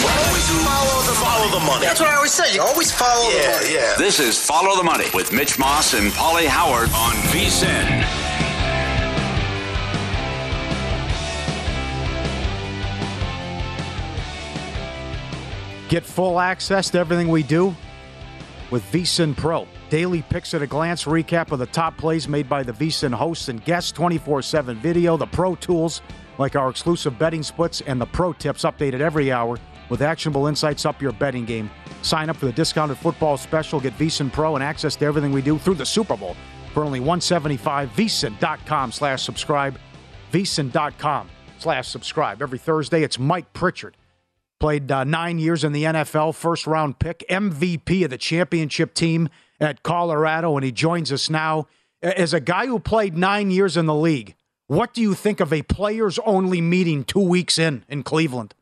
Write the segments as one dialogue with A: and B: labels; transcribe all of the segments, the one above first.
A: Always follow the, follow the money.
B: That's what I always say. You always follow
A: yeah,
B: the money.
A: Yeah.
C: This is Follow the Money with Mitch Moss and Pauly Howard on VSIN.
D: Get full access to everything we do with VSIN Pro. Daily picks at a glance recap of the top plays made by the VSIN hosts and guests, 24 7 video, the pro tools like our exclusive betting splits and the pro tips updated every hour with actionable insights up your betting game. Sign up for the discounted football special, get VSIN Pro and access to everything we do through the Super Bowl for only 175 VSIN.com slash subscribe. VSIN.com slash subscribe. Every Thursday, it's Mike Pritchard. Played uh, nine years in the NFL, first round pick, MVP of the championship team at Colorado, and he joins us now. As a guy who played nine years in the league, what do you think of a players only meeting two weeks in in Cleveland?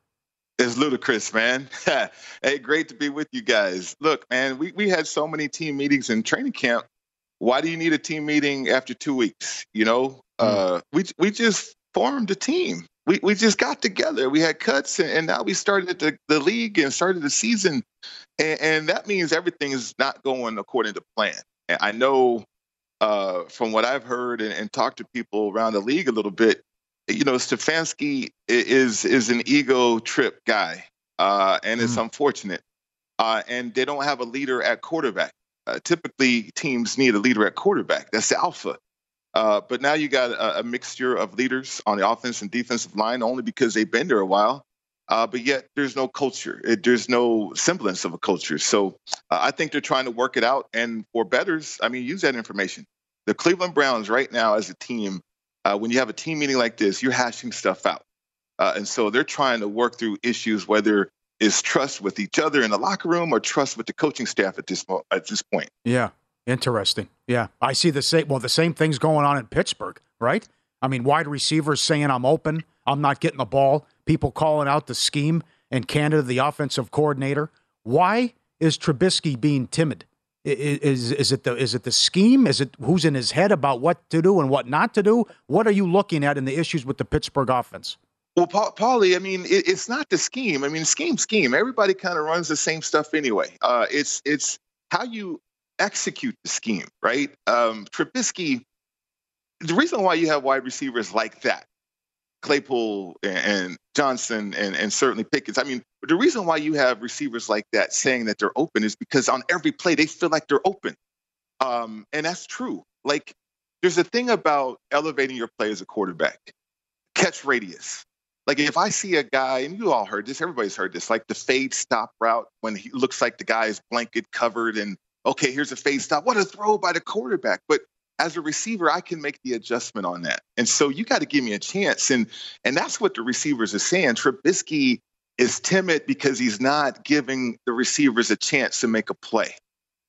E: It's ludicrous, man. hey, great to be with you guys. Look, man, we, we had so many team meetings in training camp. Why do you need a team meeting after two weeks? You know, mm. uh, we we just formed a team. We we just got together. We had cuts, and, and now we started the, the league and started the season, and, and that means everything is not going according to plan. And I know uh, from what I've heard and, and talked to people around the league a little bit, you know, Stefanski is is an ego trip guy, uh, and it's mm. unfortunate. Uh, and they don't have a leader at quarterback. Uh, typically, teams need a leader at quarterback. That's the alpha. Uh, but now you got a, a, mixture of leaders on the offense and defensive line, only because they've been there a while. Uh, but yet, there's no culture. It, there's no semblance of a culture. So uh, I think they're trying to work it out. And for bettors, I mean, use that information. The Cleveland Browns, right now, as a team, uh, when you have a team meeting like this, you're hashing stuff out. Uh, and so they're trying to work through issues, whether it's trust with each other in the locker room or trust with the coaching staff at this at this point.
D: Yeah, interesting. Yeah, I see the same. Well, the same thing's going on in Pittsburgh, right? I mean, wide receivers saying I'm open, I'm not getting the ball. People calling out the scheme, and Canada, the offensive coordinator. Why is Trubisky being timid? Is is it the is it the scheme? Is it who's in his head about what to do and what not to do? What are you looking at in the issues with the Pittsburgh offense?
E: Well, pa- Paulie, I mean, it, it's not the scheme. I mean, scheme, scheme. Everybody kind of runs the same stuff anyway. Uh, it's it's how you execute the scheme, right? Um, Trubisky. The reason why you have wide receivers like that Claypool and Johnson and, and certainly Pickens. I mean, the reason why you have receivers like that saying that they're open is because on every play they feel like they're open. Um, and that's true. Like, there's a thing about elevating your play as a quarterback. Catch radius. Like if I see a guy, and you all heard this, everybody's heard this, like the fade stop route when he looks like the guy is blanket covered and okay, here's a fade stop. What a throw by the quarterback. But as a receiver, I can make the adjustment on that. And so you got to give me a chance. And and that's what the receivers are saying. Trubisky is timid because he's not giving the receivers a chance to make a play.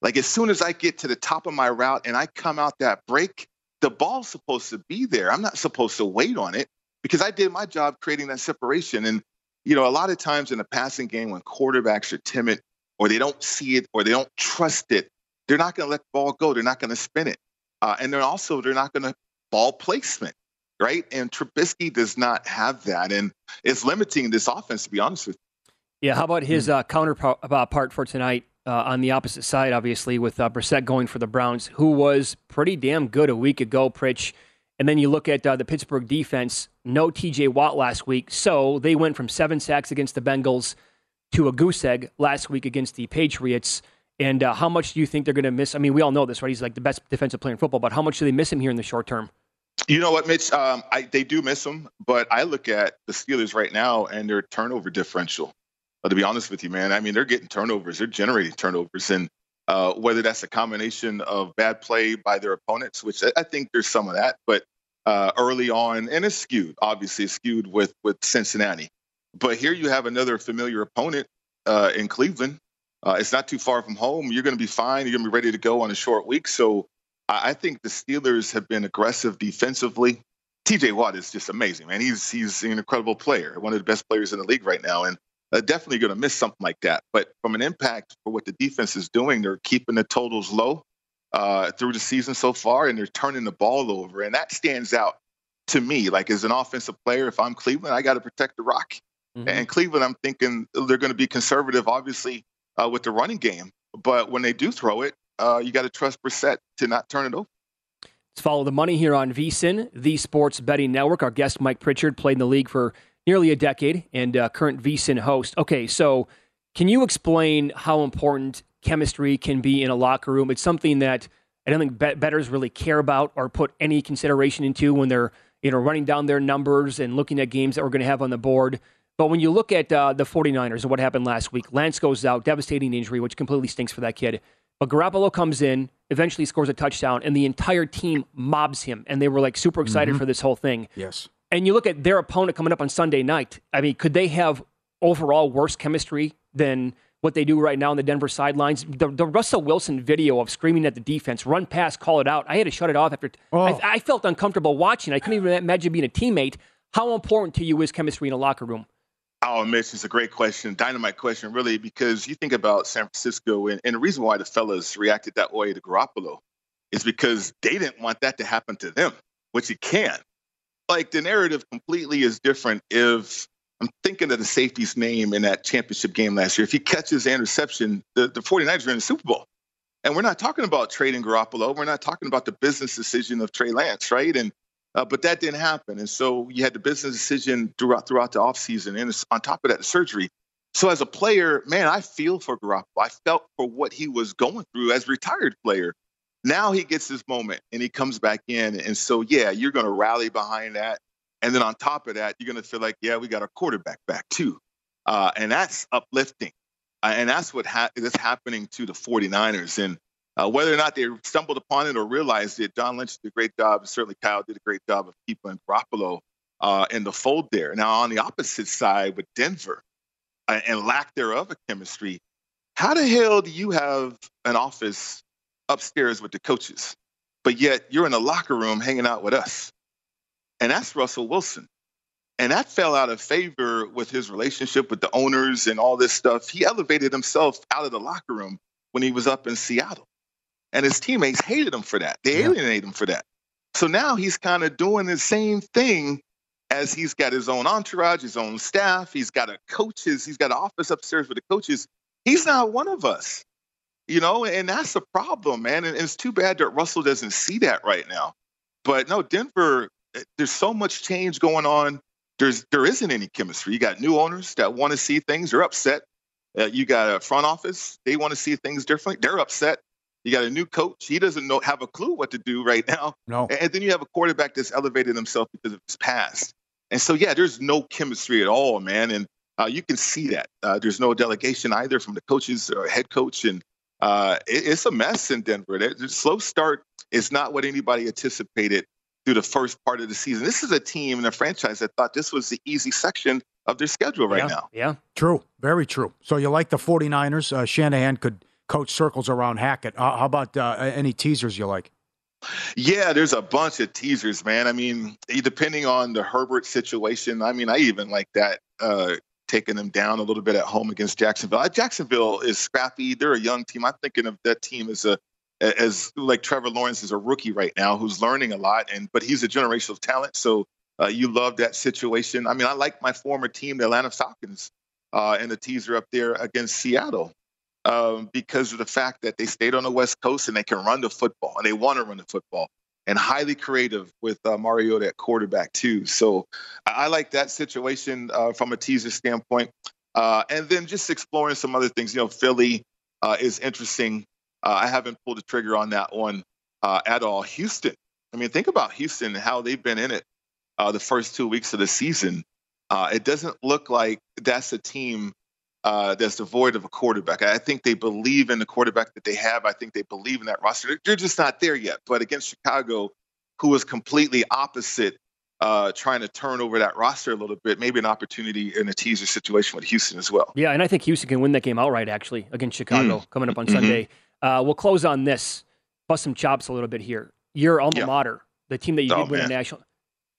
E: Like as soon as I get to the top of my route and I come out that break, the ball's supposed to be there. I'm not supposed to wait on it because I did my job creating that separation. And, you know, a lot of times in the passing game when quarterbacks are timid or they don't see it or they don't trust it, they're not going to let the ball go. They're not going to spin it. Uh, and they're also, they're not going to ball placement, right? And Trubisky does not have that. And it's limiting this offense, to be honest with
F: you. Yeah. How about his uh, counterpart uh, for tonight? Uh, on the opposite side, obviously, with uh, Brissett going for the Browns, who was pretty damn good a week ago, Pritch. And then you look at uh, the Pittsburgh defense, no TJ Watt last week. So they went from seven sacks against the Bengals to a goose egg last week against the Patriots. And uh, how much do you think they're going to miss? I mean, we all know this, right? He's like the best defensive player in football, but how much do they miss him here in the short term?
E: You know what, Mitch? Um, I, they do miss him, but I look at the Steelers right now and their turnover differential to be honest with you, man, I mean, they're getting turnovers, they're generating turnovers. And uh, whether that's a combination of bad play by their opponents, which I think there's some of that, but uh, early on, and it's skewed, obviously, it's skewed with, with Cincinnati. But here you have another familiar opponent uh, in Cleveland. Uh, it's not too far from home. You're going to be fine. You're going to be ready to go on a short week. So I, I think the Steelers have been aggressive defensively. TJ Watt is just amazing, man. He's he's an incredible player, one of the best players in the league right now. And uh, definitely going to miss something like that. But from an impact for what the defense is doing, they're keeping the totals low uh, through the season so far, and they're turning the ball over, and that stands out to me. Like as an offensive player, if I'm Cleveland, I got to protect the rock. Mm-hmm. And Cleveland, I'm thinking they're going to be conservative, obviously, uh, with the running game. But when they do throw it, uh, you got to trust Brissett to not turn it over.
F: Let's follow the money here on VSIN, the Sports Betting Network. Our guest Mike Pritchard played in the league for nearly a decade and uh, current VSIN host. Okay, so can you explain how important chemistry can be in a locker room? It's something that I don't think bet- bettors really care about or put any consideration into when they're you know running down their numbers and looking at games that we're going to have on the board. But when you look at uh, the 49ers and what happened last week, Lance goes out, devastating injury, which completely stinks for that kid. But Garoppolo comes in, eventually scores a touchdown, and the entire team mobs him. And they were like super excited mm-hmm. for this whole thing.
D: Yes.
F: And you look at their opponent coming up on Sunday night. I mean, could they have overall worse chemistry than what they do right now on the Denver sidelines? The, the Russell Wilson video of screaming at the defense, run past, call it out. I had to shut it off after. Oh. I, I felt uncomfortable watching. I couldn't even imagine being a teammate. How important to you is chemistry in a locker room?
E: Oh, Mitch, it's a great question, dynamite question, really, because you think about San Francisco, and, and the reason why the fellas reacted that way to Garoppolo is because they didn't want that to happen to them, which it can like the narrative completely is different if I'm thinking of the safety's name in that championship game last year. If he catches the interception, the, the 49ers are in the Super Bowl. And we're not talking about trading Garoppolo. We're not talking about the business decision of Trey Lance, right? And uh, but that didn't happen. And so you had the business decision throughout throughout the offseason. And on top of that, the surgery. So as a player, man, I feel for Garoppolo. I felt for what he was going through as retired player. Now he gets his moment and he comes back in. And so, yeah, you're going to rally behind that. And then on top of that, you're going to feel like, yeah, we got our quarterback back too. Uh, and that's uplifting. Uh, and that's what ha- is happening to the 49ers. And uh, whether or not they stumbled upon it or realized it, John Lynch did a great job. Certainly, Kyle did a great job of keeping Garoppolo uh, in the fold there. Now, on the opposite side with Denver uh, and lack thereof of chemistry, how the hell do you have an office upstairs with the coaches, but yet you're in the locker room hanging out with us. And that's Russell Wilson. And that fell out of favor with his relationship with the owners and all this stuff. He elevated himself out of the locker room when he was up in Seattle. And his teammates hated him for that. They yeah. alienated him for that. So now he's kind of doing the same thing as he's got his own entourage, his own staff. He's got a coaches, he's got an office upstairs with the coaches. He's not one of us you know, and that's the problem, man. And it's too bad that Russell doesn't see that right now. But no, Denver, eh, there's so much change going on. There's there isn't any chemistry. You got new owners that want to see things. They're upset. Uh, you got a front office. They want to see things differently. They're upset. You got a new coach. He doesn't know have a clue what to do right now.
D: No.
E: And then you have a quarterback that's elevated himself because of his past. And so, yeah, there's no chemistry at all, man. And uh, you can see that. Uh, there's no delegation either from the coaches or head coach. And uh, it, it's a mess in Denver. The slow start is not what anybody anticipated through the first part of the season. This is a team and a franchise that thought this was the easy section of their schedule right
F: yeah,
E: now.
F: Yeah.
D: True. Very true. So you like the 49ers? Uh, Shanahan could coach circles around Hackett. Uh, how about uh, any teasers you like?
E: Yeah, there's a bunch of teasers, man. I mean, depending on the Herbert situation, I mean, I even like that uh, taking them down a little bit at home against Jacksonville. Uh, Jacksonville is scrappy. They're a young team. I'm thinking of that team as a as like Trevor Lawrence is a rookie right now who's learning a lot, and but he's a generational talent. So uh, you love that situation. I mean, I like my former team, the Atlanta Falcons, uh, and the teaser up there against Seattle um, because of the fact that they stayed on the West Coast and they can run the football and they want to run the football and highly creative with uh, Mariota at quarterback too. So I, I like that situation uh, from a teaser standpoint. Uh, and then just exploring some other things. You know, Philly uh, is interesting. Uh, I haven't pulled the trigger on that one uh, at all. Houston. I mean, think about Houston and how they've been in it the first two weeks of the season. it doesn't look like that's a team uh, that's devoid of a quarterback. I think they believe in the quarterback that they have. I think they believe in that roster. They're just not there yet. But against Chicago, who was completely opposite, uh, trying to turn over that roster a little bit, maybe an opportunity in a teaser situation with Houston as well.
F: Yeah, and I think Houston can win that game outright, actually, against Chicago mm. coming up on mm-hmm. Sunday. Uh, we'll close on this, bust some chops a little bit here. Your alma yeah. mater, the team that you oh, did win man. a national.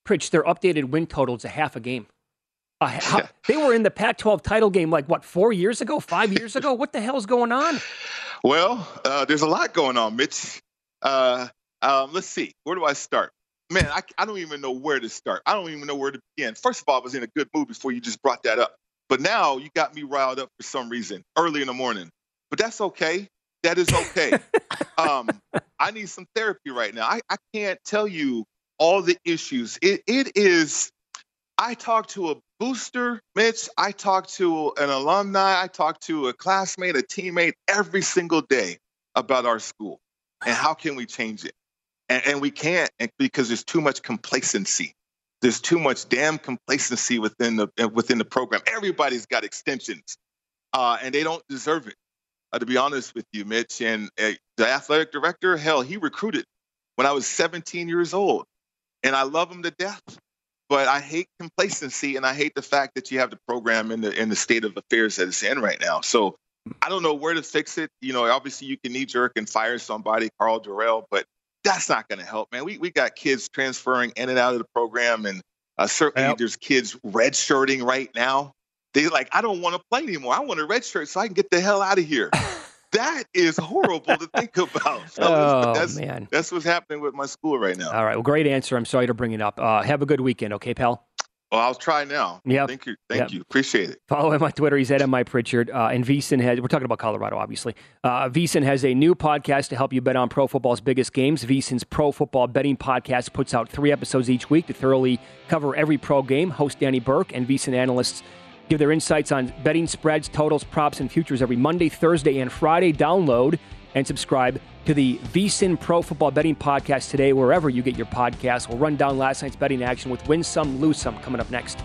F: Pritch, their updated win total is a half a game. Uh, how, they were in the Pac 12 title game like, what, four years ago, five years ago? What the hell's going on?
E: Well, uh, there's a lot going on, Mitch. Uh, um, let's see. Where do I start? Man, I, I don't even know where to start. I don't even know where to begin. First of all, I was in a good mood before you just brought that up. But now you got me riled up for some reason early in the morning. But that's okay. That is okay. um, I need some therapy right now. I, I can't tell you all the issues. It, it is, I talked to a booster, Mitch, I talk to an alumni, I talk to a classmate, a teammate every single day about our school and how can we change it. And, and we can't because there's too much complacency. There's too much damn complacency within the uh, within the program. Everybody's got extensions, uh, and they don't deserve it. Uh, to be honest with you, Mitch, and uh, the athletic director, hell, he recruited when I was 17 years old, and I love him to death. But I hate complacency, and I hate the fact that you have the program in the in the state of affairs that it's in right now. So I don't know where to fix it. You know, obviously you can knee jerk and fire somebody, Karl Dorrell, but that's not going to help, man. We we got kids transferring in and out of the program, and uh, certainly yep. there's kids redshirting right now. They like, I don't want to play anymore. I want a redshirt so I can get the hell out of here. That is horrible to think about.
F: oh,
E: that's,
F: man.
E: That's what's happening with my school right now.
F: All right. Well, great answer. I'm sorry to bring it up. Uh, have a good weekend, okay, pal?
E: Well, I'll try now.
F: Yeah.
E: Thank you. Thank
F: yep.
E: you. Appreciate it.
F: Follow him on Twitter. He's at MI Pritchard. Uh, and VSiN has, we're talking about Colorado, obviously. Uh, VSiN has a new podcast to help you bet on pro football's biggest games. VSiN's Pro Football Betting Podcast puts out three episodes each week to thoroughly cover every pro game. Host Danny Burke and VSiN analysts give their insights on betting spreads, totals, props, and futures every Monday, Thursday, and Friday. Download and subscribe to the VSiN Pro Football Betting Podcast today, wherever you get your podcasts. We'll run down last night's betting action with Win Some, Lose Some coming up next.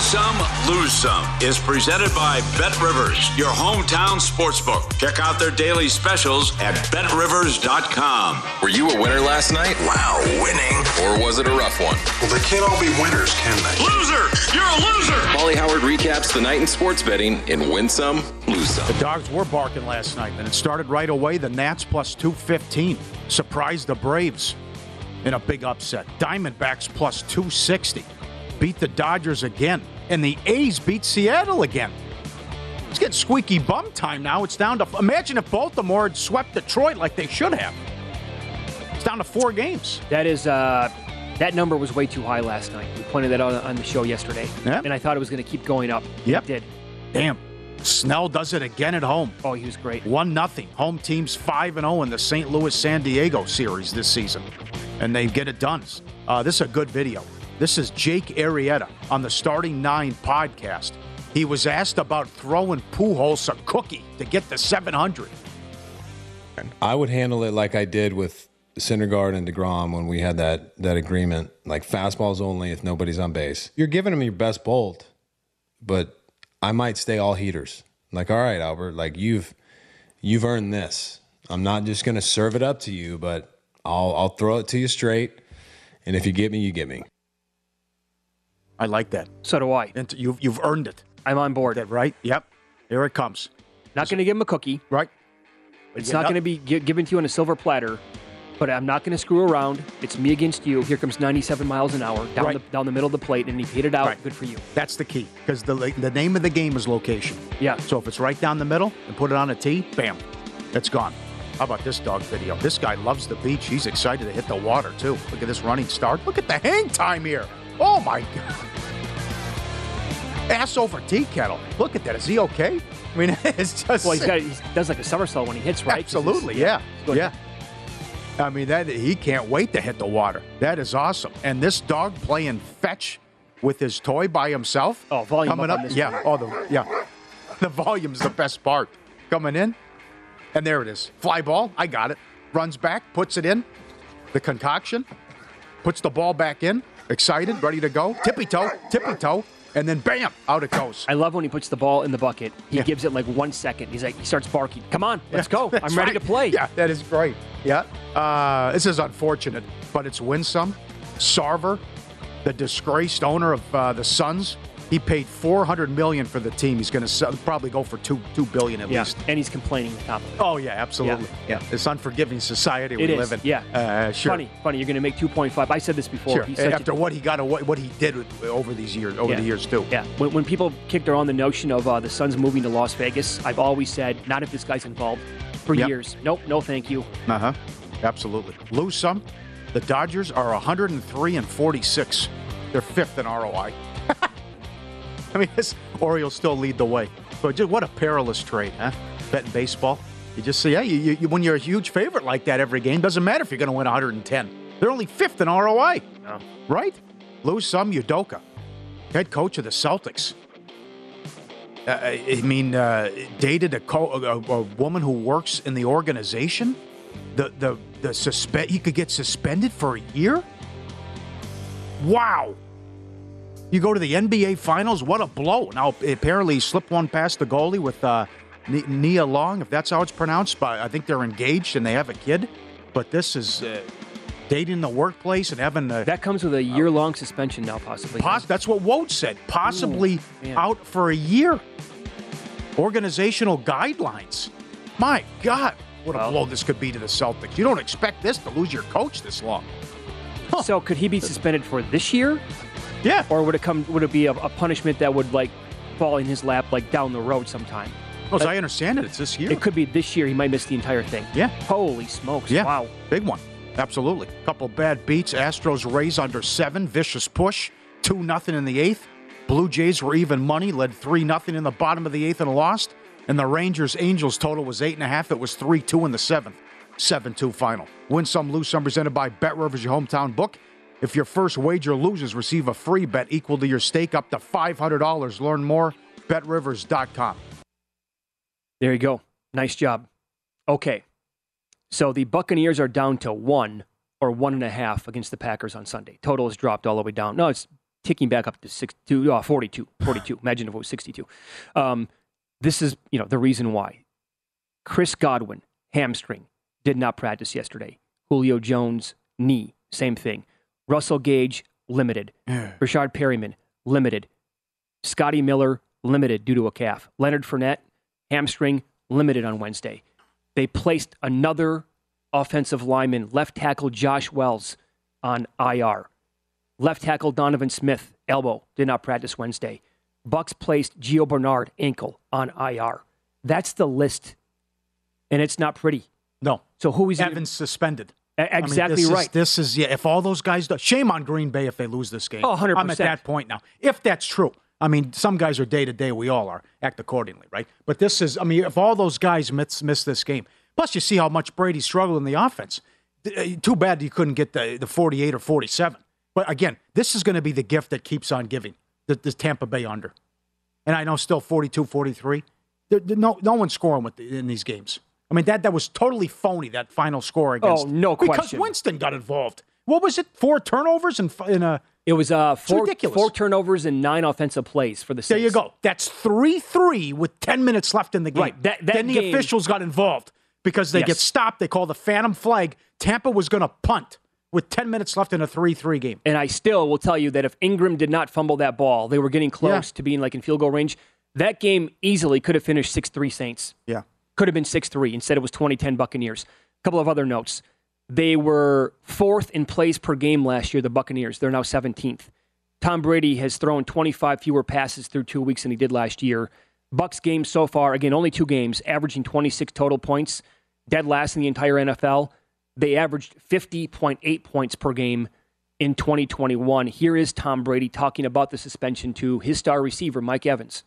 C: Win Some, Lose Some is presented by Bet Rivers, your hometown sportsbook. Check out their daily specials at betrivers.com.
G: Were you a winner last night?
A: Wow, winning.
G: Or was it a rough one?
A: Well, they can't all be winners, can they?
C: Loser! You're a loser!
G: Pauly Howard recaps the night in sports betting in Win Some, Lose Some.
D: The dogs were barking last night, and it started right away. The Nats plus 215 surprised the Braves in a big upset. Diamondbacks plus 260 beat the Dodgers again, and the A's beat Seattle again. It's getting squeaky bum time now. It's down to imagine if Baltimore had swept Detroit like they should have. It's down to four games.
F: That is uh, that number was way too high last night. We pointed that out on the show yesterday,
D: Yeah.
F: and I thought it was going to keep going up.
D: Yep.
F: It did.
D: Damn. Snell does it again at home.
F: Oh, he was great.
D: One nothing. Home team's five and zero in the St. Louis San Diego series this season, and they get it done. Uh, this is a good video. This is Jake Arrieta on the Starting Nine podcast. He was asked about throwing Pujols a cookie to get the 700.
H: I would handle it like I did with Syndergaard and deGrom when we had that that agreement, like fastballs only if nobody's on base. You're giving him your best bolt, but I might stay all heaters. Like, all right, Albert, like you've you've earned this. I'm not just gonna serve it up to you, but I'll I'll throw it to you straight, and if you get me, you get me.
D: I like that.
F: So do I.
D: And you've you've earned it.
F: I'm on board.
D: That right? Yep. Here it comes.
F: Not going to give him a cookie.
D: Right.
F: It's not going to be gi- given to you on a silver platter. But I'm not going to screw around. It's me against you. Here comes 97 miles an hour down
D: Right.
F: the down the middle of the plate, and he hit it out.
D: Right.
F: Good for you.
D: That's the key because the the name of the game is location.
F: Yeah.
D: So if it's right down the middle and put it on a tee, bam, it's gone. How about this dog video? This guy loves the beach. He's excited to hit the water too. Look at this running start. Look at the hang time here. Oh my god. Ass over tea kettle. Look at that. Is he okay? I mean, it's just.
F: Well, he's got he does like a somersault when he hits right.
D: Absolutely, yeah,
F: good.
D: yeah. I mean that he can't wait to hit the water. That is awesome. And this dog playing fetch with his toy by himself.
F: Oh, volume
D: coming
F: up
D: up. yeah. Oh, the yeah. The volume's the best part. Coming in, and there it is. Fly ball. I got it. Runs back, puts it in. The concoction, puts the ball back in. Excited, ready to go. Tippy toe, tippy toe, and then bam, out it goes.
F: I love when he puts the ball in the bucket. He
D: Yeah.
F: gives it like one second. He's like, he starts barking. Come on, let's
D: Yeah,
F: go. I'm ready
D: right.
F: to play.
D: Yeah, that is great. Yeah. Uh, this is unfortunate, but it's winsome. Sarver, the disgraced owner of uh, the Suns, he paid 400 million for the team. He's going to probably go for two two billion at
F: Yeah.
D: least.
F: And he's complaining on top of it.
D: Oh yeah, absolutely. Yeah, this unforgiving society we live in.
F: yeah.
D: uh, sure.
F: Funny, funny. You're going to make 2.5. I said this before.
D: Sure.
F: Such a-
D: After what he got, what, what he did with, over these years, over
F: Yeah.
D: the years too.
F: Yeah, when, when people kicked around the notion of uh, the Suns moving to Las Vegas, I've always said, not if this guy's involved. For
D: Yep.
F: years. Nope, no thank you.
D: Uh huh. Absolutely. Lose some. The Dodgers are 103 and 46. They're fifth in ROI. I mean, this, Orioles still lead the way. But just what a perilous trade, huh? Betting baseball. You just say, yeah, you, you, when you're a huge favorite like that every game, doesn't matter if you're going to win 110. They're only fifth in ROI, right? Lose some, Udoka, head coach of the Celtics. Uh, I mean, uh, dated a, co- a, a woman who works in the organization. The the the suspend he could get suspended for a year. Wow. You go to the NBA Finals. What a blow! Now apparently he slipped one past the goalie with uh, Nia Long, if that's how it's pronounced. But I think they're engaged and they have a kid. But this is uh, dating in the workplace and having a,
F: That comes with a year long suspension now, possibly.
D: Poss- that's what Woj said. Possibly
F: Ooh,
D: out for a year. Organizational guidelines. My God, what a blow this could be to the Celtics. You don't expect this to lose your coach this long.
F: So could he be suspended for this year?
D: Yeah.
F: Or would it come? Would it be a, a punishment that would like fall in his lap like down the road sometime?
D: Oh, as I understand it, it's this year.
F: It could be this year. He might miss the entire thing.
D: Yeah.
F: Holy smokes!
D: Yeah.
F: Wow.
D: Big one. Absolutely. Couple bad beats. Astros Rays under seven. Vicious push. 2 nothing in the eighth. Blue Jays were even money, led 3 nothing in the bottom of the eighth and lost. And the Rangers Angels total was 8.5. It was 3 2 in the seventh. 7 2 final. Win some, lose some, presented by Bet Rivers, your hometown book. If your first wager loses, receive a free bet equal to your stake up to $500. Learn more. BetRivers.com.
F: There you go. Nice job. Okay. So the Buccaneers are down to one or one and a half against the Packers on Sunday. Total has dropped all the way down. No, it's ticking back up to six, to, uh, 42. 42. Imagine if it was 62. Um, this is, you know, the reason why. Chris Godwin, hamstring, did not practice yesterday. Julio Jones, knee, same thing. Russell Gage, limited. Breshad Perriman, limited. Scotty Miller, limited due to a calf. Leonard Fournette, hamstring, limited on Wednesday. They placed another offensive lineman, left tackle Josh Wells, on IR. Left tackle Donovan Smith, elbow, did not practice Wednesday. Bucks placed Gio Bernard, ankle, on IR. That's the list, and it's not pretty.
D: No.
F: So who is
D: Evans suspended?
F: A-
D: I mean,
F: exactly
D: this is-
F: right.
D: this is yeah. If all those guys do, shame on Green Bay if they lose this game.
F: Oh, 100%.
D: I'm at that point now. If that's true, I mean, some guys are day to day. We all are. Act accordingly, right? But this is. I mean, if all those guys miss miss this game, plus you see how much Brady struggled in the offense. Uh, Too bad you couldn't get the the 48 or 47. But again, this is going to be the gift that keeps on giving. The, the Tampa Bay under, and I know still 42, 43. There, there- no, no one's scoring with the, in these games. I mean that that was totally phony. That final score against.
F: Oh, no
D: because
F: question.
D: Winston got involved. What was it? Four turnovers in in a.
F: It was uh, four, four turnovers and nine offensive plays for the
D: There you go. That's three three with ten minutes left in the game.
F: Right, that- that
D: then the
F: game-
D: officials got involved because they
F: Yes.
D: get stopped. They call the phantom flag. Tampa was going to punt with ten minutes left in a three three game.
F: And I still will tell you that if Ingram did not fumble that ball, they were getting close
D: Yeah.
F: to being like in field goal range. That game easily could have finished 6 3 Saints.
D: Yeah.
F: Could have been 6 3. Instead, it was 2010 Buccaneers. A couple of other notes. They were fourth in plays per game last year, the Buccaneers. They're now 17th. Tom Brady has thrown 25 fewer passes through two weeks than he did last year. Bucks games so far, again, only two games, averaging 26 total points, dead last in the entire NFL. They averaged 50.8 points per game in 2021. Here is Tom Brady talking about the suspension to his star receiver, Mike Evans.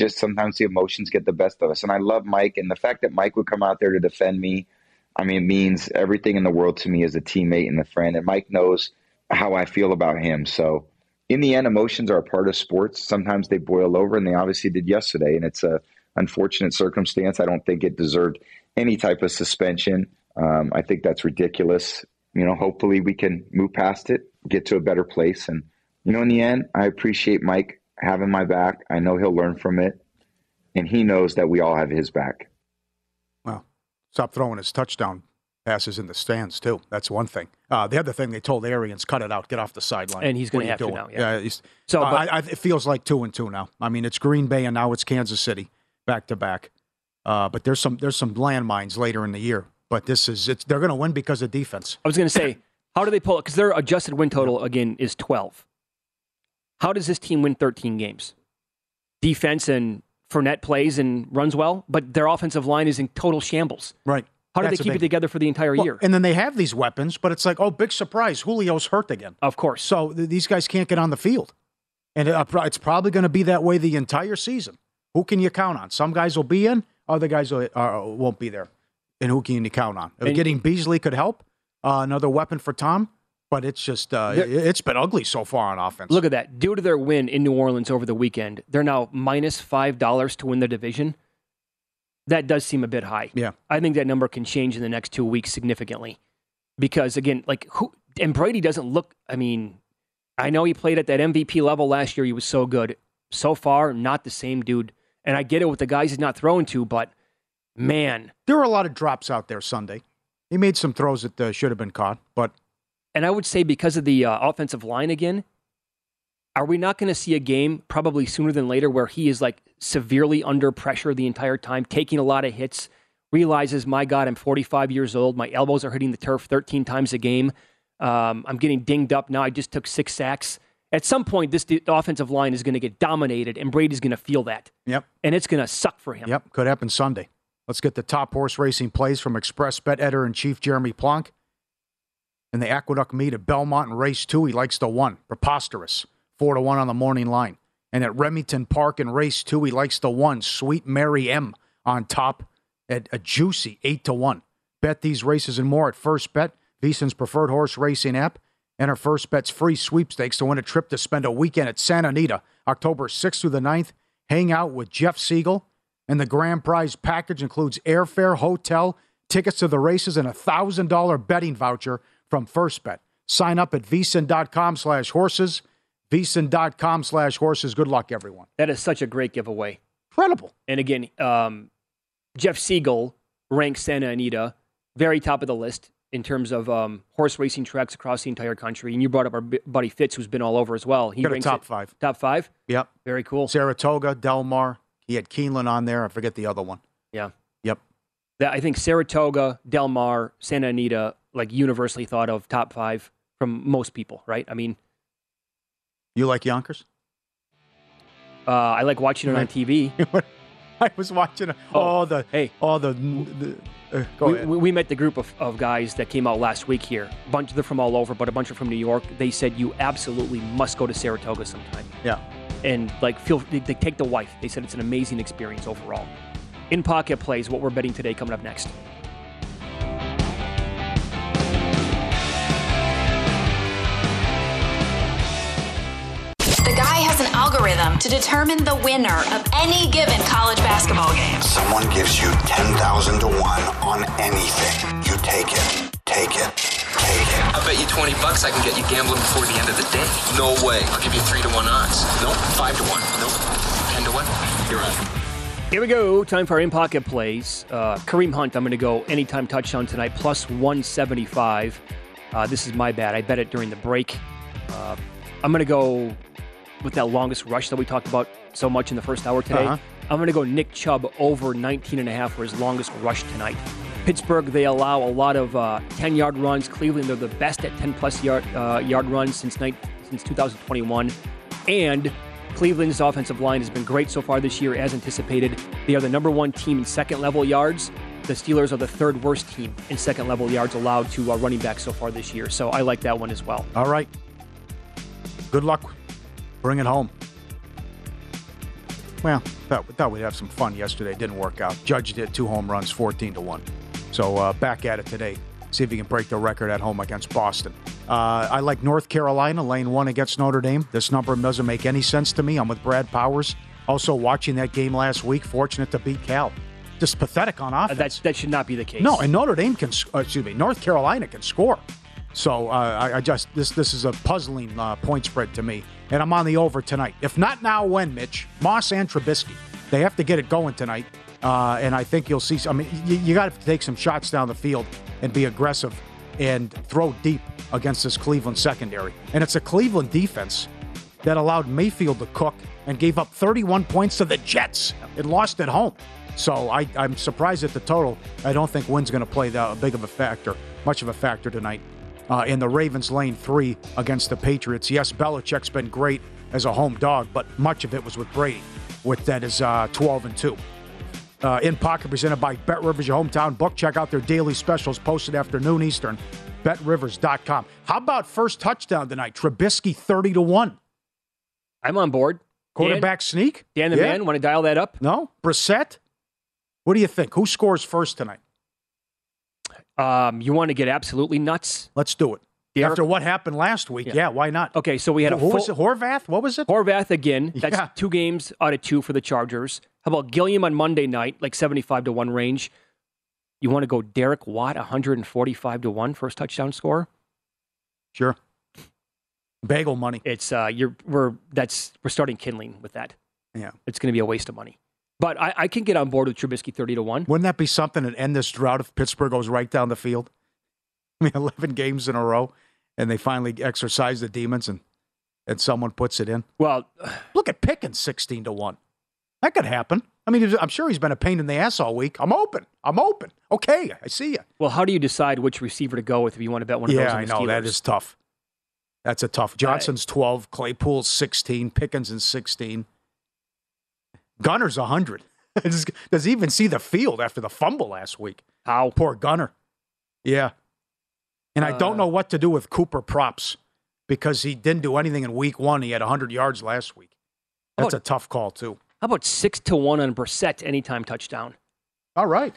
I: Just sometimes the emotions get the best of us. And I love Mike, and the fact that Mike would come out there to defend me, I mean, it means everything in the world to me as a teammate and a friend. And Mike knows how I feel about him. So, in the end, emotions are a part of sports. Sometimes they boil over, and they obviously did yesterday. And it's a unfortunate circumstance. I don't think it deserved any type of suspension. Um, I think that's ridiculous. You know, hopefully we can move past it, get to a better place. And, you know, in the end, I appreciate Mike having my back. I know he'll learn from it. And he knows that we all have his back.
D: Well, stop throwing his touchdown passes in the stands too. That's one thing. Uh, the other thing they told Arians, cut it out, get off the sideline.
F: And he's gonna
D: What are
F: have to now, yeah.
D: he's,
F: So,
D: so
F: but-
D: I, I, it feels like two and two now. I mean, it's Green Bay and now it's Kansas City back to back. Uh, but there's some there's some landmines later in the year. But this is it's they're going to win because of defense.
F: I was going to say, how do they pull it? Because their adjusted win total, again, is 12. How does this team win 13 games? Defense and Fournette plays and runs well, but their offensive line is in total shambles.
D: Right.
F: How do
D: That's
F: they keep
D: big-
F: it together for the entire
D: Well,
F: year?
D: And then they have these weapons, but it's like, oh, big surprise, Julio's hurt again.
F: Of course.
D: So th- these guys can't get on the field. And it, uh, it's probably going to be that way the entire season. Who can you count on? Some guys will be in, other guys will, uh, won't be there. And who can you count on?
F: And-
D: Getting Beasley could help, uh, another weapon for Tom, but it's just uh, it, it's been ugly so far on offense.
F: Look at that. Due to their win in New Orleans over the weekend, they're now $5 to win the division. That does seem a bit high.
D: Yeah.
F: I think that number can change in the next two weeks significantly. Because, again, like, who, and Brady doesn't look, I mean, I know he played at that MVP level last year. He was so good. So far, not the same dude. And I get it with the guys he's not throwing to, but man.
D: There were a lot of drops out there Sunday. He made some throws that uh, should have been caught, but
F: And I would say because of the uh, offensive line again, are we not going to see a game probably sooner than later where he is like severely under pressure the entire time, taking a lot of hits, realizes, my God, I'm 45 years old. My elbows are hitting the turf 13 times a game. Um, I'm getting dinged up now. I just took six sacks. At some point, this the offensive line is going to get dominated, and Brady's going to feel that.
D: Yep.
F: And it's going to suck for him.
D: Yep, could happen Sunday. Let's get the top horse racing plays from Xpressbet editor in chief Jeremy Plonk. In the Aqueduct meet at Belmont and race two, he likes the one. Preposterous. Four to one on the morning line. And at Remington Park in race two, he likes the one. Sweet Mary M on top at a juicy eight to one. Bet these races and more at First Bet, VSiN's preferred horse racing app. and Enter First Bet's free sweepstakes to win a trip to spend a weekend at Santa Anita, October 6th through the 9th. Hang out with Jeff Siegel. And the grand prize package includes airfare, hotel, tickets to the races, and a $1,000 betting voucher from First Bet. Sign up at vsin.com slash horses. vsin.com slash horses. Good luck, everyone.
F: That is such a great giveaway.
D: Incredible.
F: And again, um, Jeff Siegel ranks Santa Anita very top of the list in terms of um, horse racing tracks across the entire country. And you brought up our b- buddy Fitz, who's been all over as well. He ranks
D: top five.
F: Top five.
D: Yep.
F: Very cool.
D: Saratoga, Del Mar. He had Keeneland on there. I forget the other one.
F: Yeah.
D: Yep.
F: That, I think Saratoga, Del Mar, Santa Anita, like universally thought of top five from most people, right? I mean,
D: You like Yonkers?
F: uh, I like watching it on TV.
D: I was watching all the hey, all the. the uh, go
F: we,
D: ahead.
F: we, we met the group of, of guys that came out last week here. A bunch of them from all over, but a bunch are from New York. They said you absolutely must go to Saratoga sometime.
D: Yeah.
F: And like feel they, they take the wife. They said it's an amazing experience overall. In pocket plays, what we're betting today coming up next.
J: Algorithm to determine the winner of any given college basketball game.
K: Someone gives you 10,000 to 1 on anything. You take it. Take it. Take it.
G: I bet you 20 bucks I can get you gambling before the end of the day. No way. I'll give you 3 to 1 odds. Nope. 5 to 1. Nope. 10 to 1. You're on.
F: Here we go. Time for our in pocket plays. Uh, Kareem Hunt, I'm going to go anytime touchdown tonight, plus 175. Uh, this is my bad. I bet it during the break. Uh, I'm going to go with that longest rush that we talked about so much in the first hour today.
D: Uh-huh.
F: I'm going to go Nick Chubb over 19 and a half for his longest rush tonight. Pittsburgh, they allow a lot of 10 yard runs. Cleveland, they're the best at 10 plus yard, uh, yard runs since, night, since 2021. And Cleveland's offensive line has been great so far this year, as anticipated. They are the number one team in second level yards. The Steelers are the third worst team in second level yards allowed to uh, running back so far this year. So I like that one as well.
D: All right. Good luck. Bring it home. Well, thought, thought we'd have some fun yesterday. Didn't work out. Judge did two home runs, 14 to 1. So uh, back at it today. See if he can break the record at home against Boston. Uh, I like North Carolina, lane one against Notre Dame. This number doesn't make any sense to me. I'm with Brad Powers. Also, watching that game last week, fortunate to beat Cal. Just pathetic on offense.
F: Uh, That, that should not be the case.
D: No, and Notre Dame can, uh, excuse me, North Carolina can score. So uh, I, I just this this is a puzzling uh, point spread to me, and I'm on the over tonight. If not now, when Mitch Moss and Trubisky, they have to get it going tonight, uh, and I think you'll see. I mean, you, you got to take some shots down the field and be aggressive and throw deep against this Cleveland secondary, and it's a Cleveland defense that allowed Mayfield to cook and gave up 31 points to the Jets and lost at home. So I, I'm surprised at the total. I don't think win's going to play that big of a factor, much of a factor tonight. Uh, in the Ravens lane three against the Patriots. Yes, Belichick's been great as a home dog, but much of it was with Brady, with that is uh, 12 and 2. Uh, in pocket presented by Bet Rivers, your hometown book. Check out their daily specials posted after noon Eastern. BetRivers.com. How about first touchdown tonight? Trubisky 30 to 1.
F: I'm on board.
D: Quarterback sneak?
F: Dan the
D: Yeah.
F: man, want to dial that up?
D: No? Brissett? What do you think? Who scores first tonight?
F: Um, you want to get absolutely nuts?
D: Let's do it.
F: Derek-
D: After what happened last week, yeah,
F: Yeah.
D: why not?
F: Okay, so we had a full,
D: was it? Horvath? What was it?
F: Horvath again. That's
D: Yeah.
F: two games out of two for the Chargers. How about Gilliam on Monday night, like 75 to 1 range? You want to go Derek Watt, 145 to one, first touchdown score?
D: Sure. Bagel money.
F: It's uh you're we're that's we're starting kindling with that.
D: Yeah.
F: It's gonna be a waste of money. But I, I can get on board with Trubisky 30 to 1.
D: Wouldn't that be something to end this drought if Pittsburgh goes right down the field? I mean, 11 games in a row, and they finally exercise the demons and, and someone puts it in.
F: Well,
D: Look at Pickens 16 to 1. That could happen. I mean, I'm sure he's been a pain in the ass all week. I'm open. I'm open. Okay, I see you.
F: well, how do you decide which receiver to go with if you want to bet one of those
D: Yeah, I know.
F: Steelers?
D: is tough. That's a tough. Johnson's 12, Claypool's 16, Pickens is 16. Gunner's 100. Does does he even see the field after the fumble last week?
F: How?
D: Poor Gunner. Yeah. And I don't
F: Uh,
D: know what to do with Cooper props because he didn't do anything in week one. He had 100 yards last week. That's
F: Oh.
D: a tough call, too.
F: How about 6 to 1 on Brissett anytime touchdown?
D: All right.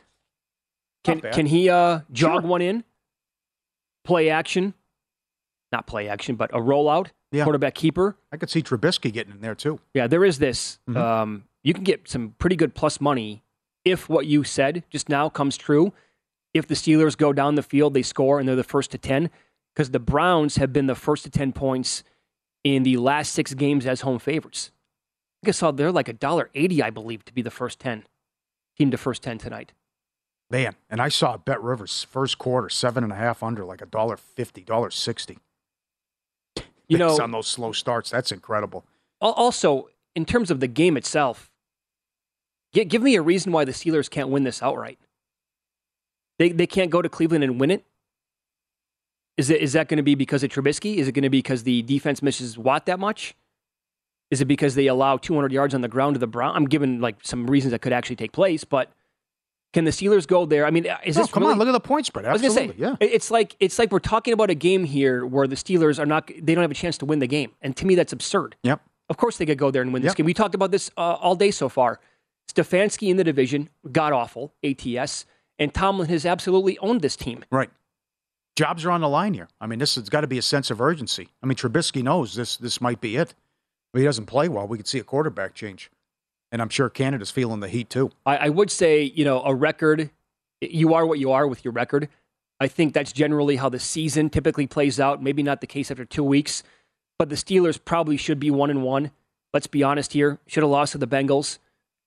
F: Can can he uh, jog
D: Sure.
F: one in? Play action? Not play action, but a rollout.
D: Yeah.
F: Quarterback keeper.
D: I could see Trubisky getting in there, too.
F: Yeah, there is this.
D: Mhm.
F: Um, you can get some pretty good plus money if what you said just now comes true. If the Steelers go down the field, they score, and they're the first to 10, because the Browns have been the first to 10 points in the last six games as home favorites. I think I saw they're like a dollar eighty, I believe, to be the first 10 team to first 10 tonight.
D: Man, and I saw BetRivers first quarter, seven and a half under, like a dollar fifty, dollar sixty.
F: You know,
D: on those slow starts, that's incredible.
F: Also, in terms of the game itself, gi- give me a reason why the Steelers can't win this outright. They they can't go to Cleveland and win it. Is it is that going to be because of Trubisky? Is it going to be because the defense misses Watt that much? Is it because they allow 200 yards on the ground to the Brown? I'm giving like some reasons that could actually take place, but can the Steelers go there? I mean, is
D: No,
F: this
D: come
F: really,
D: on, look at the point spread.
F: I was gonna
D: Absolutely,
F: say,
D: yeah.
F: it's like it's like we're talking about a game here where the Steelers are not they don't have a chance to win the game, and to me that's absurd.
D: Yep.
F: Of course they could go there and win this
D: Yep.
F: game. We talked about this uh, all day so far. Stefanski in the division, god awful ATS, and Tomlin has absolutely owned this team.
D: Right. Jobs are on the line here. I mean, this has got to be a sense of urgency. I mean, Trubisky knows this this might be it. If he doesn't play well, we could see a quarterback change. And I'm sure Canada's feeling the heat too.
F: I, I would say, you know, a record. You are what you are with your record. I think that's generally how the season typically plays out. Maybe not the case after two weeks, but the Steelers probably should be one and one. Let's be honest here. Should have lost to the Bengals,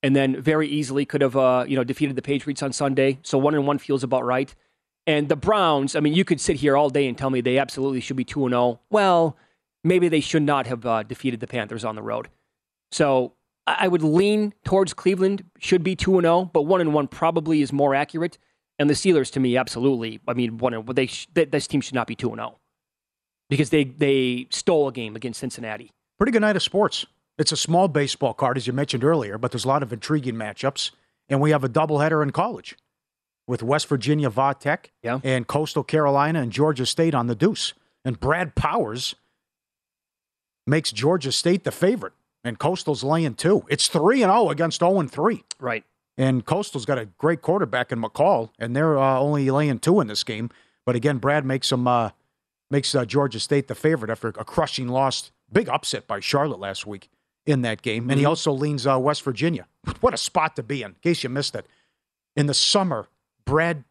F: and then very easily could have, uh, you know, defeated the Patriots on Sunday. So one and one feels about right. And the Browns. I mean, you could sit here all day and tell me they absolutely should be two and zero. Well, maybe they should not have uh, defeated the Panthers on the road. So I would lean towards Cleveland should be two and zero, but one and one probably is more accurate. And the Steelers, to me, absolutely. I mean, one and they sh- th- this team should not be two and zero because they they stole a game against Cincinnati.
D: Pretty good night of sports. It's a small baseball card, as you mentioned earlier, but there's a lot of intriguing matchups. And we have a doubleheader in college with West Virginia Va Tech
F: Yeah.
D: and Coastal Carolina and Georgia State on the deuce. And Brad Powers makes Georgia State the favorite, and Coastal's laying two. It's 3 and 0 against 0 and 3.
F: Right.
D: And Coastal's got a great quarterback in McCall, and they're uh, only laying two in this game. But again, Brad makes them uh, makes uh, Georgia State the favorite after a crushing loss, big upset by Charlotte last week in that game. And he
F: Mhm.
D: also leans uh, West Virginia. What a spot to be in! In case you missed it, in the summer, Brad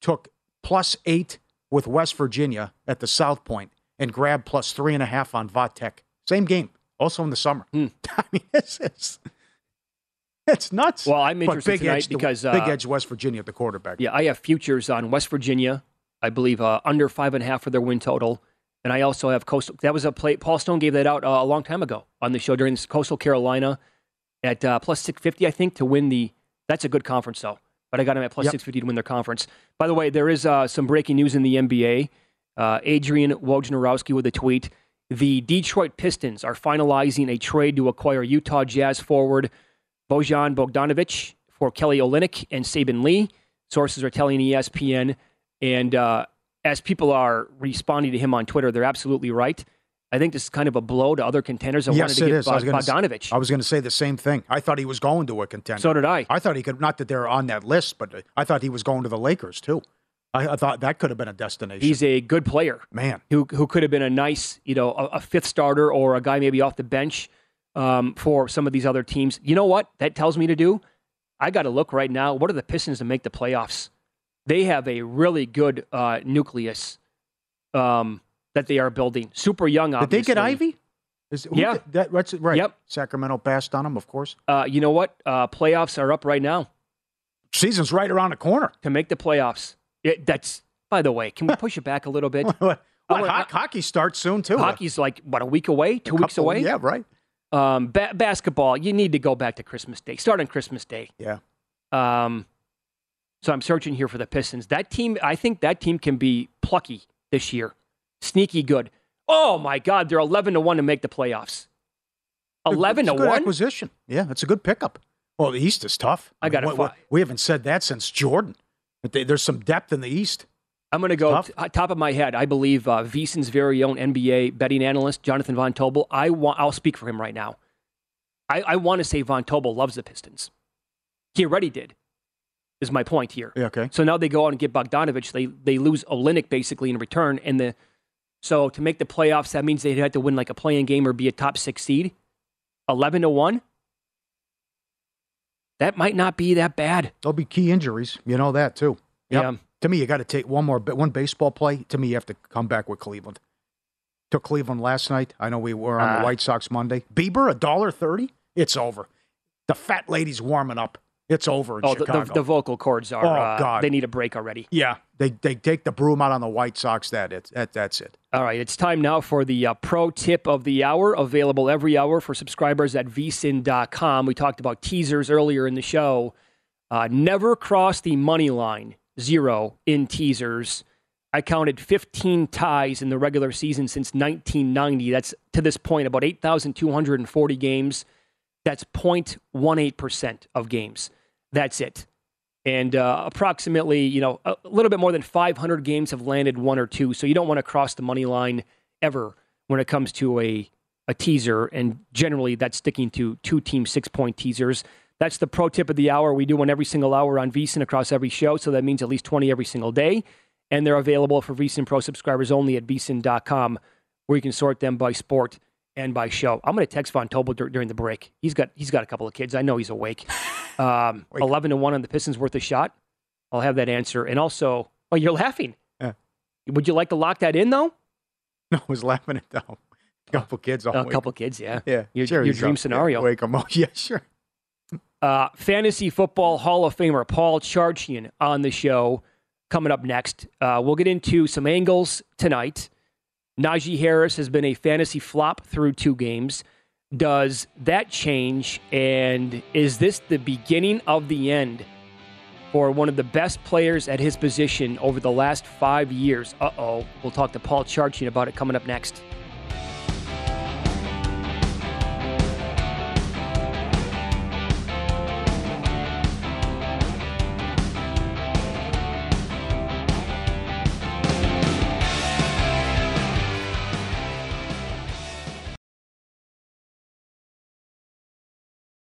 D: took plus eight with West Virginia at the South Point and grabbed plus three and a half on Vatech. Same game, also in the summer.
F: Hmm.
D: I mean, it's, it's it's nuts.
F: Well, I'm interested
D: big
F: tonight
D: edge
F: because,
D: big
F: uh,
D: edge West Virginia at the quarterback.
F: Yeah, I have futures on West Virginia. I believe uh, under five and a half for their win total, and I also have Coastal. That was a play. Paul Stone gave that out uh, a long time ago on the show during this Coastal Carolina at uh, plus six fifty, I think, to win the. That's a good conference though. But I got him at plus
D: Yep.
F: six fifty to win their conference. By the way, there is uh, some breaking news in the NBA. Uh, Adrian Wojnarowski with a tweet. The Detroit Pistons are finalizing a trade to acquire Utah Jazz forward Bojan Bogdanovic for Kelly Olynyk and Saben Lee. Sources are telling ESPN. And uh, as people are responding to him on Twitter, they're absolutely right. I think this is kind of a blow to other contenders that
D: yes,
F: wanted to
D: it
F: get
D: is. I was gonna,
F: Bogdanovic.
D: I was going to say the same thing. I thought he was going to a contender.
F: So did I.
D: I thought he could. Not that they're on that list, but I thought he was going to the Lakers too. I, I thought that could have been a destination.
F: He's a good player,
D: man,
F: who who could have been a nice, you know, a, a fifth starter or a guy maybe off the bench um, for some of these other teams. You know what that tells me to do? I got to look right now. What are the Pistons to make the playoffs? They have a really good uh, nucleus um, that they are building. Super young, obviously.
D: Did they get Ivey? Is,
F: Yeah.
D: did- that, that's right.
F: Yep.
D: Sacramento passed on them, of course.
F: Uh, you know what? Uh, playoffs are up right now.
D: Season's right around the corner.
F: To make the playoffs. It, that's, by the way, can we push it back a little bit?
D: What, ho- hockey starts soon too.
F: Hockey's like, what, a week away? Two weeks away?
D: Yeah, right.
F: Um, ba- basketball, you need to go back to Christmas Day. Start on Christmas Day.
D: Yeah.
F: Um, so I'm searching here for the Pistons. That team, I think that team can be plucky this year, sneaky good. Oh my God, they're 11 to one to make the playoffs. 11
D: It's
F: to one.
D: acquisition. Yeah, it's a good pickup. Well, the East is tough.
F: I gotta
D: we,
F: fi-
D: we haven't said that since Jordan. But they, there's some depth in the East.
F: I'm going to go t- top of my head. I believe uh, VSiN's very own NBA betting analyst Jonathan Von Tobel. I want. I'll speak for him right now. I, I want to say Von Tobel loves the Pistons. He already did. Is my point here.
D: Yeah, okay.
F: So now they go out and get Bogdanovic. They they lose Olynyk basically in return, and the so to make the playoffs, that means they'd have to win like a playing game or be a top six seed. Eleven to one. That might not be that bad.
D: There'll be key injuries. You know that too. Yep.
F: Yeah.
D: To me, you got to take one more, one baseball play. To me, you have to come back with Cleveland. Took Cleveland last night. I know we were on
F: Ah.
D: the White Sox Monday. Bieber, a dollar thirty. It's over. The fat lady's warming up. It's over in
F: Oh, the,
D: Chicago.
F: the, the vocal cords are.
D: Oh,
F: uh,
D: God.
F: They need a break already.
D: yeah, they they take the broom out on the White Sox. That it. That, that's it.
F: All right, it's time now for the uh, pro tip of the hour, available every hour for subscribers at vsin.com. We talked about teasers earlier in the show. Uh, never cross the money line, zero in teasers. I counted 15 ties in the regular season since 1990. That's to this point about 8,240 games. That's 0.18% of games. That's it. And uh, approximately, you know, a little bit more than 500 games have landed one or two. So you don't want to cross the money line ever when it comes to a, a teaser. And generally, that's sticking to two team six point teasers. That's the pro tip of the hour. We do one every single hour on VSiN across every show. So that means at least 20 every single day. And they're available for VSiN Pro subscribers only at vsin.com, where you can sort them by sport and by show. I'm going to text Von Tobel dur- during the break. He's got he's got a couple of kids. I know he's awake. Um, Eleven to one on the Pistons worth a shot. I'll have that answer. And also, oh, you're laughing.
D: Yeah.
F: Would you like to lock that in though?
D: No, I was laughing at them. A couple kids.
F: A couple kids, yeah.
D: Yeah,
F: Your,
D: sure,
F: your dream
D: up.
F: scenario.
D: Yeah, wake 'em up. Yeah, sure.
F: Uh, Fantasy Football Hall of Famer Paul Charchian on the show coming up next. Uh, we'll get into some angles tonight. Najee Harris has been a fantasy flop through two games. Does that change? And is this the beginning of the end for one of the best players at his position over the last five years? Uh oh. We'll talk to Paul Charchian about it coming up next.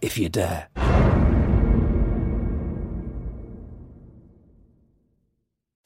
B: if you dare.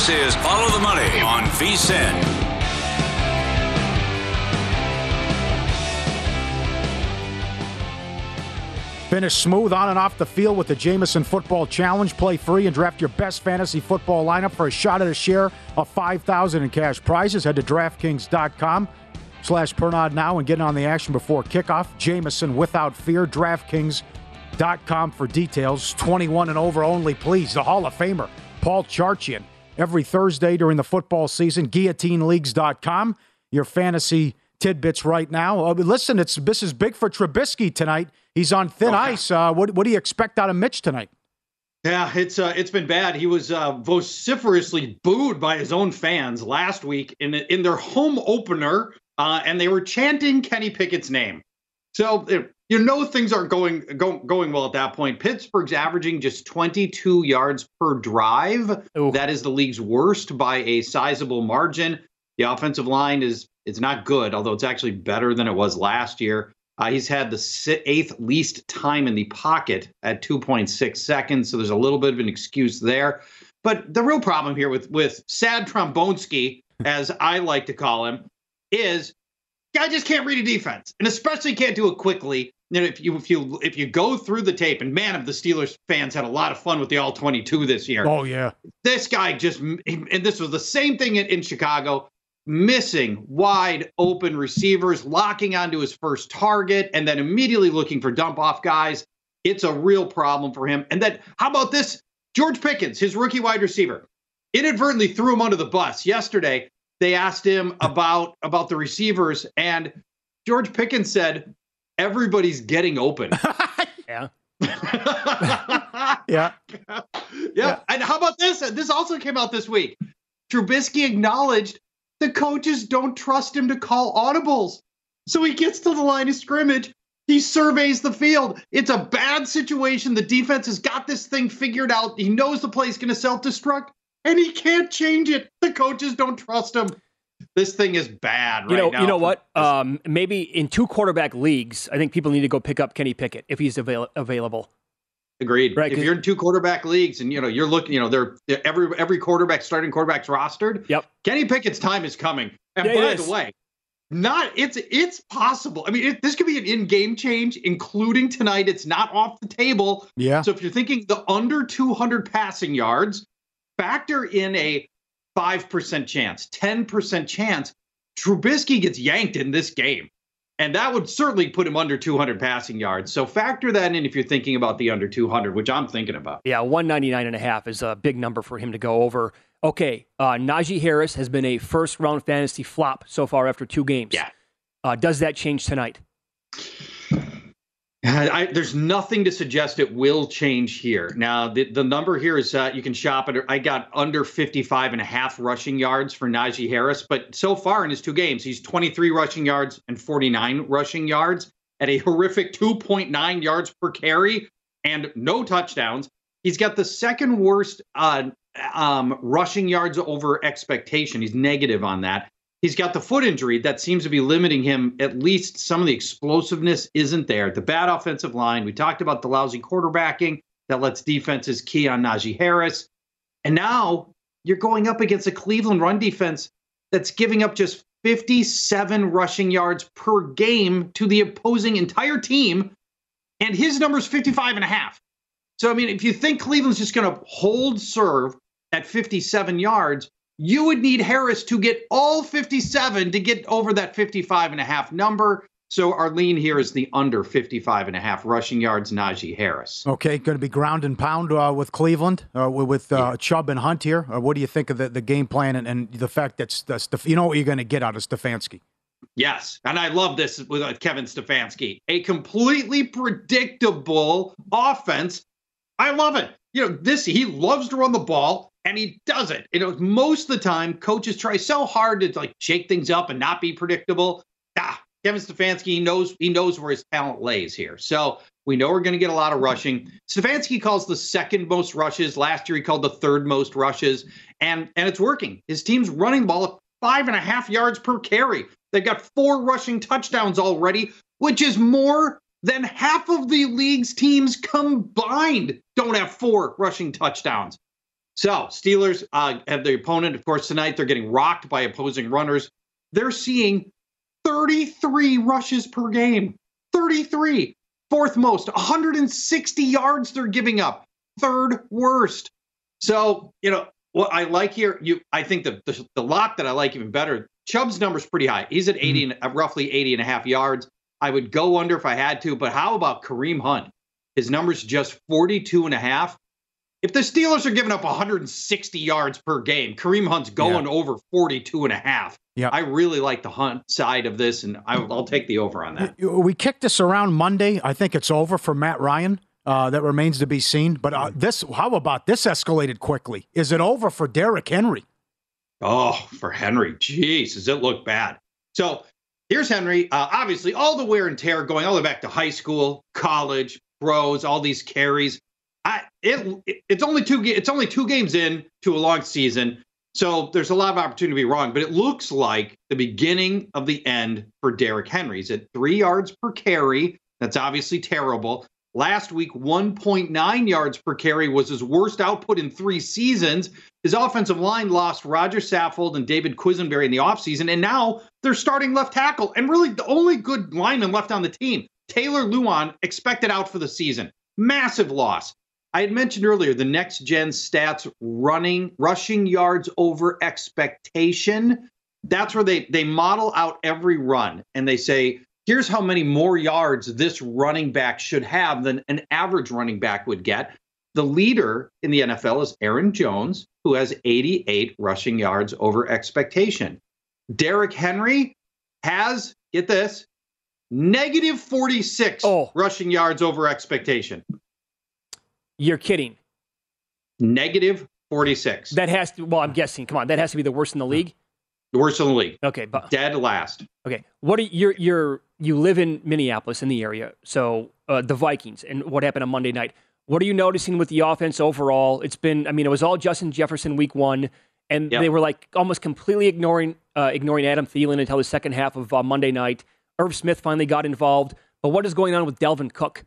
C: This is Follow the Money on VSiN.
D: Finish smooth on and off the field with the Jameson Football Challenge. Play free and draft your best fantasy football lineup for a shot at a share of 5000 in cash prizes. Head to DraftKings.com slash Pernod now and get on the action before kickoff. Jameson without fear. DraftKings.com for details. 21 and over only, please. The Hall of Famer, Paul Charchian. Every Thursday during the football season, GuillotineLeagues.com. Your fantasy tidbits right now. Uh, listen, it's this is big for Trubisky tonight. He's on thin ice. Uh, what, what do you expect out of Mitch tonight?
L: Yeah, it's uh, it's been bad. He was uh, vociferously booed by his own fans last week in in their home opener, uh, and they were chanting Kenny Pickett's name. So you know things aren't going go, going well at that point. Pittsburgh's averaging just 22 yards per drive.
F: Ooh.
L: That is the league's worst by a sizable margin. The offensive line is it's not good, although it's actually better than it was last year. Uh, he's had the eighth least time in the pocket at 2.6 seconds, so there's a little bit of an excuse there. But the real problem here with with Sad Trombonsky, as I like to call him, is guy just can't read a defense, and especially can't do it quickly. You know, if you if you if you go through the tape, and man, of the Steelers fans had a lot of fun with the all 22 this year.
D: Oh yeah,
L: This guy just, and this was the same thing in, in Chicago, missing wide open receivers, locking onto his first target, and then immediately looking for dump off guys. It's a real problem for him. And then, how about this? George Pickens, his rookie wide receiver, inadvertently threw him under the bus yesterday. They asked him about about the receivers, and George Pickens said, "Everybody's getting open."
F: yeah.
D: yeah.
L: yeah. And how about this? This also came out this week. Trubisky acknowledged the coaches don't trust him to call audibles. So he gets to the line of scrimmage. He surveys the field. It's a bad situation. The defense has got this thing figured out. He knows the play's going to self destruct, and he can't change it. The coaches don't trust him. This thing is bad right
F: you know,
L: now.
F: you know what? Um, maybe in two quarterback leagues, I think people need to go pick up Kenny Pickett if he's avail- available.
L: Agreed.
F: Right,
L: If
F: 'cause-
L: you're in two quarterback leagues and you know you're looking, you know, they're, they're every every quarterback starting quarterback's rostered.
F: Yep.
L: Kenny Pickett's time is coming. And
F: Yeah,
L: by the way, not it's it's possible. I mean, it, this could be an in-game change, including tonight. It's not off the table.
D: Yeah.
L: So if you're thinking the under 200 passing yards, factor in a five percent chance, ten percent chance. Trubisky gets yanked in this game. And that would certainly put him under 200 passing yards. So factor that in if you're thinking about the under 200, which I'm thinking about.
F: Yeah, 199 and a half is a big number for him to go over. Okay, uh, Najee Harris has been a first round fantasy flop so far after two games.
L: Yeah.
F: Uh, does that change tonight?
L: I, there's nothing to suggest it will change here. Now, the, the number here is uh, you can shop it. I got under 55 and a half rushing yards for Najee Harris, but so far in his two games, he's 23 rushing yards and 49 rushing yards at a horrific 2.9 yards per carry and no touchdowns. He's got the second worst uh, um, rushing yards over expectation. He's negative on that. He's got the foot injury that seems to be limiting him. At least some of the explosiveness isn't there. The bad offensive line. We talked about the lousy quarterbacking that lets defenses key on Najee Harris. And now you're going up against a Cleveland run defense that's giving up just 57 rushing yards per game to the opposing entire team, and his number is 55 and a half. So, I mean, if you think Cleveland's just going to hold serve at 57 yards, you would need Harris to get all 57 to get over that 55 and a half number. So our lean here is the under 55 and a half rushing yards, Najee Harris.
D: Okay, going to be ground and pound uh, with Cleveland, uh, with uh, yeah. Chubb and Hunt here. Uh, what do you think of the, the game plan and, and the fact that Steph- you know what you're going to get out of Stefanski?
L: Yes, and I love this with uh, Kevin Stefanski. A completely predictable offense. I love it. You know, this he loves to run the ball and he does it. You know, most of the time coaches try so hard to like shake things up and not be predictable. Ah, Kevin Stefanski he knows he knows where his talent lays here. So we know we're going to get a lot of rushing. Stefanski calls the second most rushes. Last year he called the third most rushes, and and it's working. His team's running the ball at five and a half yards per carry. They've got four rushing touchdowns already, which is more than half of the league's teams combined don't have four rushing touchdowns. So Steelers uh, have the opponent, of course, tonight. They're getting rocked by opposing runners. They're seeing 33 rushes per game. 33. Fourth most. 160 yards they're giving up. Third worst. So, you know, what I like here, you I think the, the, the lot that I like even better, Chubb's number's pretty high. He's at 80 mm-hmm. and roughly 80 and a half yards. I would go under if I had to, but how about Kareem Hunt? His number's just 42 and a half. If the Steelers are giving up 160 yards per game, Kareem Hunt's going yeah. over 42 and a half. Yeah. I really like the Hunt side of this, and I, will take the over on that.
D: We kicked this around Monday. I think it's over for Matt Ryan. Uh, that remains to be seen. But uh, this, how about this escalated quickly? Is it over for Derrick Henry?
L: Oh, for Henry. Jeez, does it look bad? So here's Henry. Uh, obviously, all the wear and tear going all the way back to high school, college, pros, all these carries. I it it's only two it's only two games in to a long season, so there's a lot of opportunity to be wrong. But it looks like the beginning of the end for Derrick Henry. He's at three yards per carry. That's obviously terrible. Last week, 1.9 yards per carry was his worst output in three seasons. His offensive line lost Roger Saffold and David Quessenberry in the offseason, and now they're starting left tackle. And really, the only good lineman left on the team, Taylor Lewan, expected out for the season. Massive loss. I had mentioned earlier the next gen stats running rushing yards over expectation. That's where they they model out every run and they say here's how many more yards this running back should have than an average running back would get. The leader in the NFL is Aaron Jones, who has 88 rushing yards over expectation. Derrick Henry has, get this, negative 46 oh. rushing yards over expectation.
F: You're kidding.
L: Negative 46.
F: That has to, well, I'm guessing, come on, that has to be the worst in the league.
L: The worst in the league.
F: Okay, but
L: dead last.
F: Okay, what are you're you're you live in Minneapolis in the area, so uh, the Vikings and what happened on Monday night. What are you noticing with the offense overall? It's been, I mean, it was all Justin Jefferson week one, and yep. they were like almost completely ignoring uh, ignoring Adam Thielen until the second half of uh, Monday night. Irv Smith finally got involved, but what is going on with Dalvin Cook?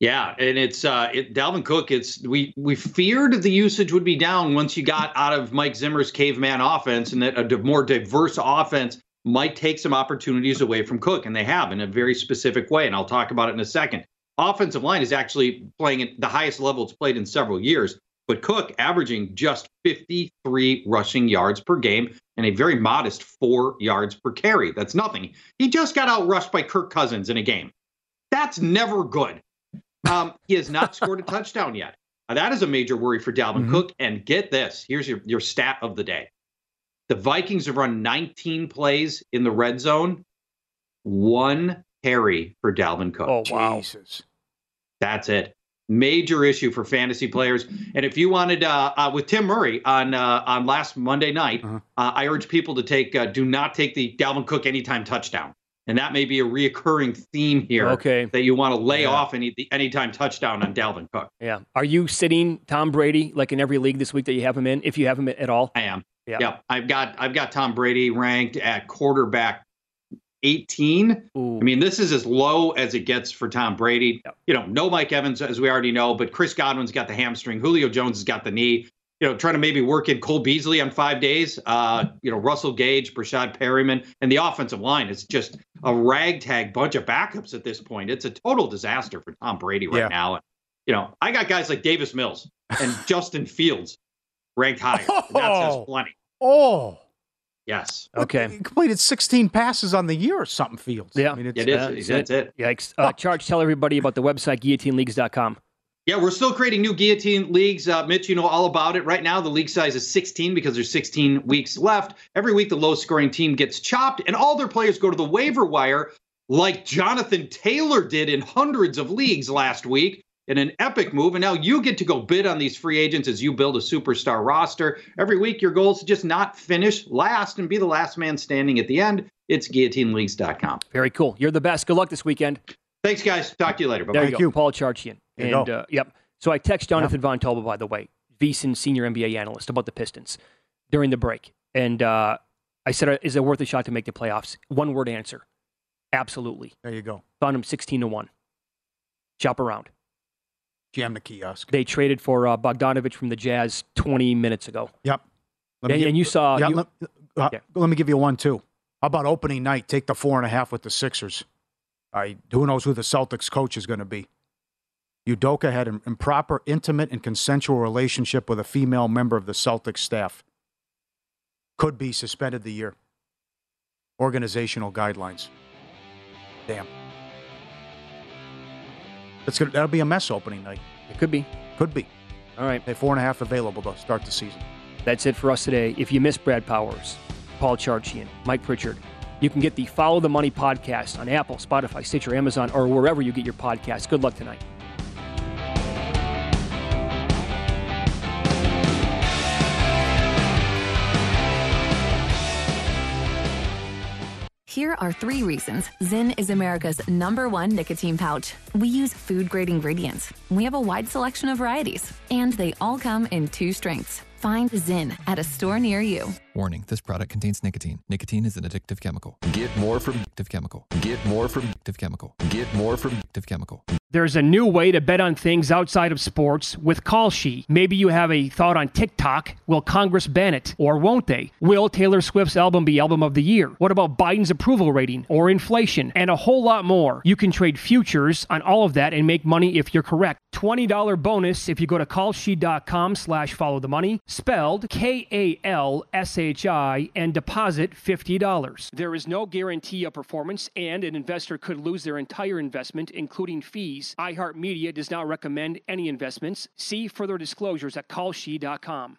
L: Yeah, and it's uh, it, Dalvin Cook. It's we we feared the usage would be down once you got out of Mike Zimmer's caveman offense, and that a more diverse offense might take some opportunities away from Cook, and they have in a very specific way. And I'll talk about it in a second. Offensive line is actually playing at the highest level it's played in several years, but Cook averaging just 53 rushing yards per game and a very modest four yards per carry. That's nothing. He just got out rushed by Kirk Cousins in a game. That's never good. Um, he has not scored a touchdown yet. Now, that is a major worry for Dalvin mm-hmm. Cook. And get this here's your, your stat of the day the Vikings have run 19 plays in the red zone, one carry for Dalvin Cook.
F: Oh, wow. Jesus.
L: That's it. Major issue for fantasy players. And if you wanted, uh, uh, with Tim Murray on uh, on last Monday night, uh-huh. Uh, I urge people to take uh, do not take the Dalvin Cook anytime touchdown and that may be a reoccurring theme here.
F: Okay.
L: That you want to lay yeah. off any the anytime touchdown on Dalvin Cook.
F: Yeah. Are you sitting Tom Brady like in every league this week that you have him in? If you have him at all,
L: I am. Yeah. yeah. I've got I've got Tom Brady ranked at quarterback 18. Ooh. I mean, this is as low as it gets for Tom Brady. You know, no Mike Evans, as we already know, but Chris Godwin's got the hamstring. Julio Jones has got the knee. You know, trying to maybe work in Cole Beasley on five days. Uh, you know, Russell Gage, Breshad Perriman, and the offensive line is just a ragtag bunch of backups at this point. It's a total disaster for Tom Brady right
D: Yeah.
L: now. And, you know, I got guys like Davis Mills and Justin Fields ranked higher. And that says
D: Oh.
L: plenty.
D: Oh,
L: Yes.
F: Okay.
D: he completed 16 passes on the year or something. Fields.
F: Yeah.
D: I mean, it's,
L: It is. That's it.
F: Yikes. Uh, Charge, tell everybody about the website, guillotineleagues.com.
L: Yeah, we're still creating new guillotine leagues. Uh, Mitch, you know all about it. Right now, the league size is 16 because there's 16 weeks left. Every week, the lowest scoring team gets chopped, and all their players go to the waiver wire, like Jonathan Taylor did in hundreds of leagues last week in an epic move. And now you get to go bid on these free agents as you build a superstar roster. Every week, your goal is to just not finish last and be the last man standing at the end. It's guillotineleagues.com.
F: Very cool. You're the best. Good luck this weekend.
L: Thanks, guys. Talk to you later. Bye
F: There
L: bye.
F: you go. Paul Charchian.
D: There
F: And, uh, yep. So I text Jonathan Von Tobel, by the way, VSiN senior NBA analyst, about the Pistons during the break. And uh, I said, is it worth a shot to make the playoffs? One word answer. Absolutely.
D: There you go.
F: Found him 16 to 1. Shop around.
D: Jam the kiosk.
F: They traded for uh, Bogdanovic from the Jazz 20 minutes ago.
D: Yep.
F: And-
D: give-
F: and you saw-
D: Yeah,
F: you-
D: let, uh, let me give you one too. How about opening night? Take the four and a half with the Sixers. I who knows who the Celtics coach is going to be. Udoka had an improper, intimate, and consensual relationship with a female member of the Celtics staff. Could be suspended the year. Organizational guidelines. Damn. That's gonna, that'll be a mess opening night.
F: It could be.
D: Could be.
F: All right.
D: They four and a half available to start the season.
F: That's it for us today. If you missed Brad Powers, Paul Charchian, Mike Pritchard, you can get the Follow the Money podcast on Apple, Spotify, Stitcher, Amazon, or wherever you get your podcasts. Good luck tonight.
M: Here are three reasons Zyn is America's number one nicotine pouch. We use food grade ingredients. We have a wide selection of varieties, and they all come in two strengths. Find Zyn at a store near you.
N: Warning this product contains nicotine. Nicotine is an addictive chemical.
O: Get more from
N: Addictive chemical.
O: Get more from
N: Addictive chemical.
O: Get more from
N: Addictive chemical.
F: There's a new way to bet on things outside of sports with Kalshi. Maybe you have a thought on TikTok. Will Congress ban it or won't they? Will Taylor Swift's album be album of the year? What about Biden's approval rating or inflation and a whole lot more? You can trade futures on all of that and make money if you're correct. $20 bonus if you go to kalshi.com slash follow the money, spelled And deposit $50. There is no guarantee of performance, and an investor could lose their entire investment, including fees. iHeartMedia does not recommend any investments. See further disclosures at kalshi.com.